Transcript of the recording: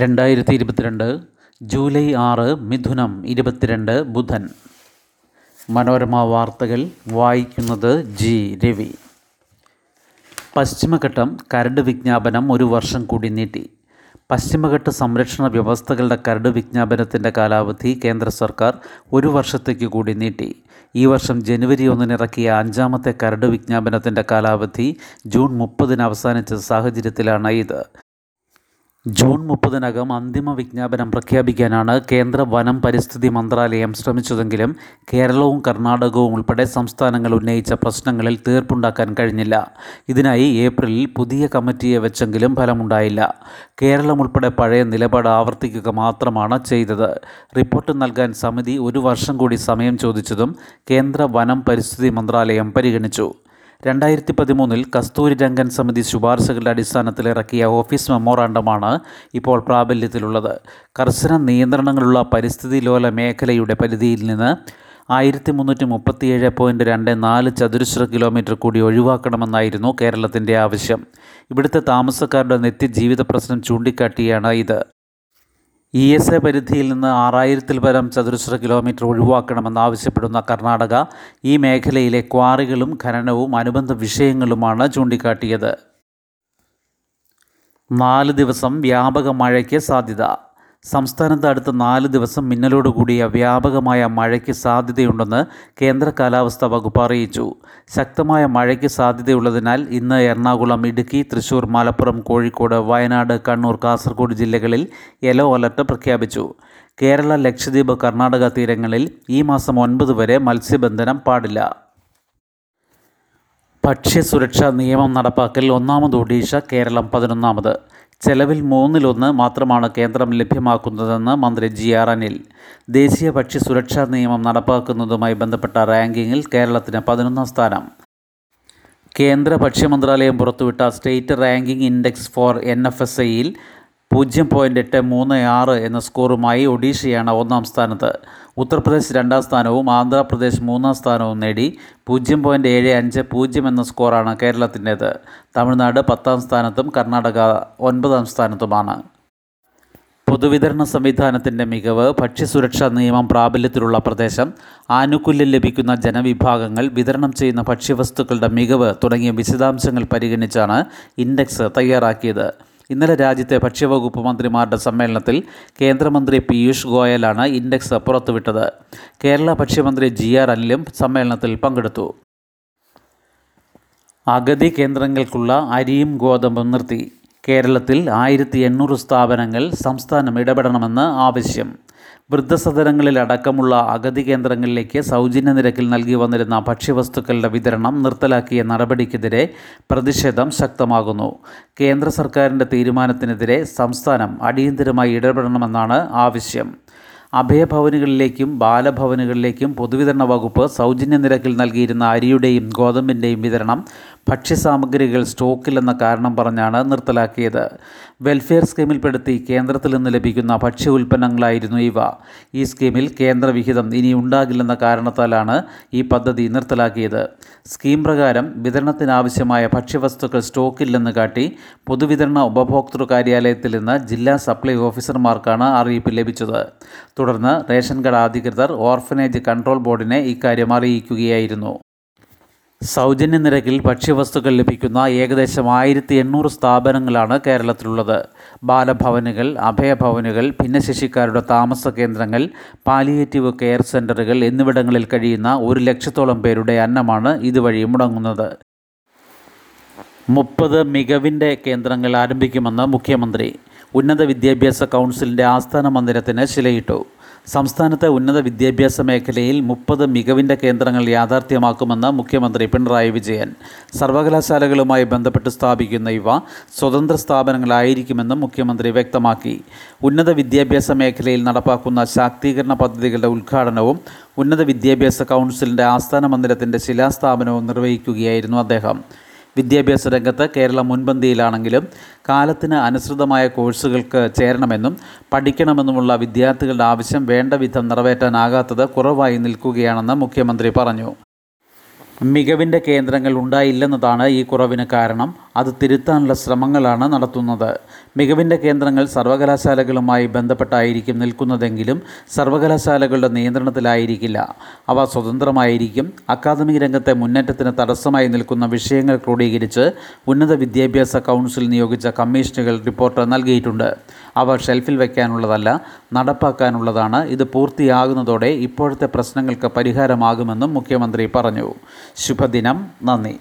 രണ്ടായിരത്തി ഇരുപത്തിരണ്ട് ജൂലൈ ആറ് മിഥുനം ഇരുപത്തിരണ്ട് ബുധൻ. മനോരമ വാർത്തകൾ വായിക്കുന്നത് ജി രവി. പശ്ചിമഘട്ടം കരട് വിജ്ഞാപനം ഒരു വർഷം കൂടി നീട്ടി. പശ്ചിമഘട്ട സംരക്ഷണ വ്യവസ്ഥകളുടെ കരട് വിജ്ഞാപനത്തിന്റെ കാലാവധി കേന്ദ്ര സർക്കാർ ഒരു വർഷത്തേക്ക് കൂടി നീട്ടി. ഈ വർഷം ജനുവരി ഒന്നിന് ഇറക്കിയ അഞ്ചാമത്തെ കരട് വിജ്ഞാപനത്തിന്റെ കാലാവധി ജൂൺ മുപ്പതിന് അവസാനിച്ച സാഹചര്യത്തിലാണ് ഇത്. ജൂൺ മുപ്പതിനകം അന്തിമ വിജ്ഞാപനം പ്രഖ്യാപിക്കാനാണ് കേന്ദ്ര വനം പരിസ്ഥിതി മന്ത്രാലയം ശ്രമിച്ചതെങ്കിലും കേരളവും കർണാടകവും ഉൾപ്പെടെ സംസ്ഥാനങ്ങൾ ഉന്നയിച്ച പ്രശ്നങ്ങളിൽ തീർപ്പുണ്ടാക്കാൻ കഴിഞ്ഞില്ല. ഇതിനായി ഏപ്രിലിൽ പുതിയ കമ്മിറ്റിയെ വെച്ചെങ്കിലും ഫലമുണ്ടായില്ല. കേരളം ഉൾപ്പെടെ പഴയ നിലപാട് ആവർത്തിക്കുക മാത്രമാണ് ചെയ്തത്. റിപ്പോർട്ട് നൽകാൻ സമിതി ഒരു വർഷം കൂടി സമയം ചോദിച്ചതും കേന്ദ്ര വനം പരിസ്ഥിതി മന്ത്രാലയം പരിഗണിച്ചു. രണ്ടായിരത്തി പതിമൂന്നിൽ കസ്തൂരി രംഗൻ സമിതി ശുപാർശകളുടെ അടിസ്ഥാനത്തിൽ ഇറക്കിയ ഓഫീസ് മെമ്മോറാണ്ടമാണ് ഇപ്പോൾ പ്രാബല്യത്തിലുള്ളത്. കർശന നിയന്ത്രണങ്ങളുള്ള പരിസ്ഥിതി ലോല മേഖലയുടെ പരിധിയിൽ നിന്ന് ആയിരത്തി മുന്നൂറ്റി മുപ്പത്തിയേഴ് പോയിന്റ് രണ്ട് നാല് ചതുരശ്ര കിലോമീറ്റർ കൂടി ഒഴിവാക്കണമെന്നായിരുന്നു കേരളത്തിന്റെ ആവശ്യം. ഇവിടുത്തെ താമസക്കാരുടെ നിത്യജീവിത പ്രശ്നം ചൂണ്ടിക്കാട്ടിയാണ് ഇത്. ഇ എസ് എ പരിധിയിൽ നിന്ന് ആറായിരത്തിൽ പരം ചതുരശ്ര കിലോമീറ്റർ ഒഴിവാക്കണമെന്നാവശ്യപ്പെടുന്ന കർണാടക ഈ മേഖലയിലെ ക്വാറികളും ഖനനവും അനുബന്ധ വിഷയങ്ങളുമാണ് ചൂണ്ടിക്കാട്ടിയത്. നാല് ദിവസം വ്യാപക മഴയ്ക്ക് സാധ്യത. സംസ്ഥാനത്ത് അടുത്ത നാല് ദിവസം മിന്നലോടുകൂടിയ വ്യാപകമായ മഴയ്ക്ക് സാധ്യതയുണ്ടെന്ന് കേന്ദ്ര കാലാവസ്ഥാ വകുപ്പ് അറിയിച്ചു. ശക്തമായ മഴയ്ക്ക് സാധ്യതയുള്ളതിനാൽ ഇന്ന് എറണാകുളം ഇടുക്കി തൃശൂർ മലപ്പുറം കോഴിക്കോട് വയനാട് കണ്ണൂർ കാസർഗോഡ് ജില്ലകളിൽ യെല്ലോ അലർട്ട് പ്രഖ്യാപിച്ചു. കേരള ലക്ഷദ്വീപ് കർണാടക തീരങ്ങളിൽ ഈ മാസം ഒൻപത് വരെ മത്സ്യബന്ധനം പാടില്ല. ഭക്ഷ്യസുരക്ഷാ നിയമം നടപ്പാക്കൽ ഒന്നാമത് ഒഡീഷ കേരളം പതിനൊന്നാമത്. ചെലവിൽ മൂന്നിലൊന്ന് മാത്രമാണ് കേന്ദ്രം ലഭ്യമാക്കുന്നതെന്ന് മന്ത്രി ജി ആർ അനിൽ. ദേശീയ ഭക്ഷ്യ സുരക്ഷാ നിയമം നടപ്പാക്കുന്നതുമായി ബന്ധപ്പെട്ട റാങ്കിങ്ങിൽ കേരളത്തിന് പതിനൊന്നാം സ്ഥാനം. കേന്ദ്ര ഭക്ഷ്യമന്ത്രാലയം പുറത്തുവിട്ട state ranking index for N F S ഐയിൽ പൂജ്യം പോയിന്റ് എട്ട് മൂന്ന് ആറ് എന്ന സ്കോറുമായി ഒഡീഷയാണ് ഒന്നാം സ്ഥാനത്ത്. ഉത്തർപ്രദേശ് രണ്ടാം സ്ഥാനവും ആന്ധ്രാപ്രദേശ് മൂന്നാം സ്ഥാനവും നേടി പൂജ്യം പോയിന്റ് ഏഴ് അഞ്ച് പൂജ്യം എന്ന സ്കോറാണ് കേരളത്തിന്റേത്. തമിഴ്നാട് പത്താം സ്ഥാനത്തും കർണാടക ഒൻപതാം സ്ഥാനത്തുമാണ്. പൊതുവിതരണ സംവിധാനത്തിന്റെ മികവ് ഭക്ഷ്യസുരക്ഷാ നിയമം പ്രാബല്യത്തിലുള്ള പ്രദേശം ആനുകൂല്യം ലഭിക്കുന്ന ജനവിഭാഗങ്ങൾ വിതരണം ചെയ്യുന്ന ഭക്ഷ്യവസ്തുക്കളുടെ മികവ് തുടങ്ങിയ വിശദാംശങ്ങൾ പരിഗണിച്ചാണ് ഇൻഡെക്സ് തയ്യാറാക്കിയത്. ഇന്നലെ രാജ്യത്തെ ഭക്ഷ്യവകുപ്പ് മന്ത്രിമാരുടെ സമ്മേളനത്തിൽ കേന്ദ്രമന്ത്രി പീയൂഷ് ഗോയലാണ് ഇൻഡെക്സ് പുറത്തുവിട്ടത്. കേരള ഭക്ഷ്യമന്ത്രി ജി ആർ അനിലും സമ്മേളനത്തിൽ പങ്കെടുത്തു. അഗതി കേന്ദ്രങ്ങൾക്കുള്ള അരിയും ഗോതമ്പും നിർത്തി. കേരളത്തിൽ ആയിരത്തി എണ്ണൂറ് സ്ഥാപനങ്ങൾ സംസ്ഥാനം ഇടപെടണമെന്ന് ആവശ്യം. വൃദ്ധസദനങ്ങളിൽ അടക്കമുള്ള അഗതി കേന്ദ്രങ്ങളിലേക്ക് സൗജന്യ നിരക്കിൽ നൽകി വന്നിരുന്ന ഭക്ഷ്യവസ്തുക്കളുടെ വിതരണം നിർത്തലാക്കിയ നടപടിക്കെതിരെ പ്രതിഷേധം ശക്തമാകുന്നു. കേന്ദ്ര സർക്കാരിന്റെ തീരുമാനത്തിനെതിരെ സംസ്ഥാനം അടിയന്തരമായി ഇടപെടണമെന്നാണ് ആവശ്യം. അഭയഭവനുകളിലേക്കും ബാലഭവനുകളിലേക്കും പൊതുവിതരണ വകുപ്പ് സൗജന്യ നിരക്കിൽ നൽകിയിരുന്ന അരിയുടെയും ഗോതമ്പിന്റെയും വിതരണം ഭക്ഷ്യസാമഗ്രികൾ സ്റ്റോക്കില്ലെന്ന കാരണം പറഞ്ഞാണ് നിർത്തലാക്കിയത്. വെൽഫെയർ സ്കീമിൽപ്പെടുത്തി കേന്ദ്രത്തിൽ നിന്ന് ലഭിക്കുന്ന ഭക്ഷ്യ ഉൽപ്പന്നങ്ങളായിരുന്നു ഇവ. ഈ സ്കീമിൽ കേന്ദ്രവിഹിതം ഇനി ഉണ്ടാകില്ലെന്ന കാരണത്താലാണ് ഈ പദ്ധതി നിർത്തലാക്കിയത്. സ്കീം പ്രകാരം വിതരണത്തിനാവശ്യമായ ഭക്ഷ്യവസ്തുക്കൾ സ്റ്റോക്കില്ലെന്ന് കാട്ടി പൊതുവിതരണ ഉപഭോക്തൃ കാര്യാലയത്തിൽ നിന്ന് ജില്ലാ സപ്ലൈ ഓഫീസർമാർക്കാണ് അറിയിപ്പ് ലഭിച്ചത്. തുടർന്ന് റേഷൻ കട അധികൃതർ ഓർഫനേജ് കൺട്രോൾ ബോർഡിനെ ഇക്കാര്യം അറിയിക്കുകയായിരുന്നു. സൗജന്യ നിരക്കിൽ ഭക്ഷ്യവസ്തുക്കൾ ലഭിക്കുന്ന ഏകദേശം ആയിരത്തി എണ്ണൂറ് സ്ഥാപനങ്ങളാണ് കേരളത്തിലുള്ളത്. ബാലഭവനുകൾ അഭയഭവനുകൾ ഭിന്നശേഷിക്കാരുടെ താമസ കേന്ദ്രങ്ങൾ പാലിയേറ്റീവ് കെയർ സെന്ററുകൾ എന്നിവിടങ്ങളിൽ കഴിയുന്ന ഒരു ലക്ഷത്തോളം പേരുടെ അന്നമാണ് ഇതുവഴി മുടങ്ങുന്നത്. മുപ്പത് മികവിന്റെ കേന്ദ്രങ്ങൾ ആരംഭിക്കുമെന്ന് മുഖ്യമന്ത്രി. ഉന്നത വിദ്യാഭ്യാസ കൗൺസിലിന്റെ ആസ്ഥാന മന്ദിരത്തിന് ശിലയിട്ടു. സംസ്ഥാനത്തെ ഉന്നത വിദ്യാഭ്യാസ മേഖലയിൽ മുപ്പത് മികവിന്റെ കേന്ദ്രങ്ങൾ യാഥാർത്ഥ്യമാക്കുമെന്ന് മുഖ്യമന്ത്രി പിണറായി വിജയൻ. സർവകലാശാലകളുമായി ബന്ധപ്പെട്ട് സ്ഥാപിക്കുന്ന ഇവ സ്വതന്ത്ര സ്ഥാപനങ്ങളായിരിക്കുമെന്നും മുഖ്യമന്ത്രി വ്യക്തമാക്കി. ഉന്നത വിദ്യാഭ്യാസ മേഖലയിൽ നടപ്പാക്കുന്ന ശാക്തീകരണ പദ്ധതികളുടെ ഉദ്ഘാടനവും ഉന്നത വിദ്യാഭ്യാസ കൗൺസിലിന്റെ ആസ്ഥാന മന്ദിരത്തിന്റെ ശിലാസ്ഥാപനവും നിർവഹിക്കുകയായിരുന്നു അദ്ദേഹം. വിദ്യാഭ്യാസ രംഗത്ത് കേരളം മുൻപന്തിയിലാണെങ്കിലും കാലത്തിന് അനുസൃതമായ കോഴ്സുകൾക്ക് ചേരണമെന്നും പഠിക്കണമെന്നുമുള്ള വിദ്യാർത്ഥികളുടെ ആവശ്യം വേണ്ട വിധം നിറവേറ്റാനാകാത്തത് കുറവായി നിൽക്കുകയാണെന്ന് മുഖ്യമന്ത്രി പറഞ്ഞു. മികവിന്റെ കേന്ദ്രങ്ങൾ ഉണ്ടായില്ലെന്നതാണ് ഈ കുറവിന് കാരണം. അത് തിരുത്താനുള്ള ശ്രമങ്ങളാണ് നടത്തുന്നത്. മികവിന്റെ കേന്ദ്രങ്ങൾ സർവകലാശാലകളുമായി ബന്ധപ്പെട്ടായിരിക്കും നിൽക്കുന്നതെങ്കിലും സർവകലാശാലകളുടെ നിയന്ത്രണത്തിലായിരിക്കില്ല. അവ സ്വതന്ത്രമായിരിക്കും. അക്കാദമിക് രംഗത്തെ മുന്നേറ്റത്തിന് തടസ്സമായി നിൽക്കുന്ന വിഷയങ്ങൾ ക്രോഡീകരിച്ച് ഉന്നത വിദ്യാഭ്യാസ കൗൺസിൽ നിയോഗിച്ച കമ്മീഷനുകൾ റിപ്പോർട്ട് നൽകിയിട്ടുണ്ട്. അവ ഷെൽഫിൽ വയ്ക്കാനുള്ളതല്ല നടപ്പാക്കാനുള്ളതാണ്. ഇത് പൂർത്തിയാകുന്നതോടെ ഇപ്പോഴത്തെ പ്രശ്നങ്ങൾക്ക് പരിഹാരമാകുമെന്നും മുഖ്യമന്ത്രി പറഞ്ഞു. ശുഭദിനം. നന്ദി.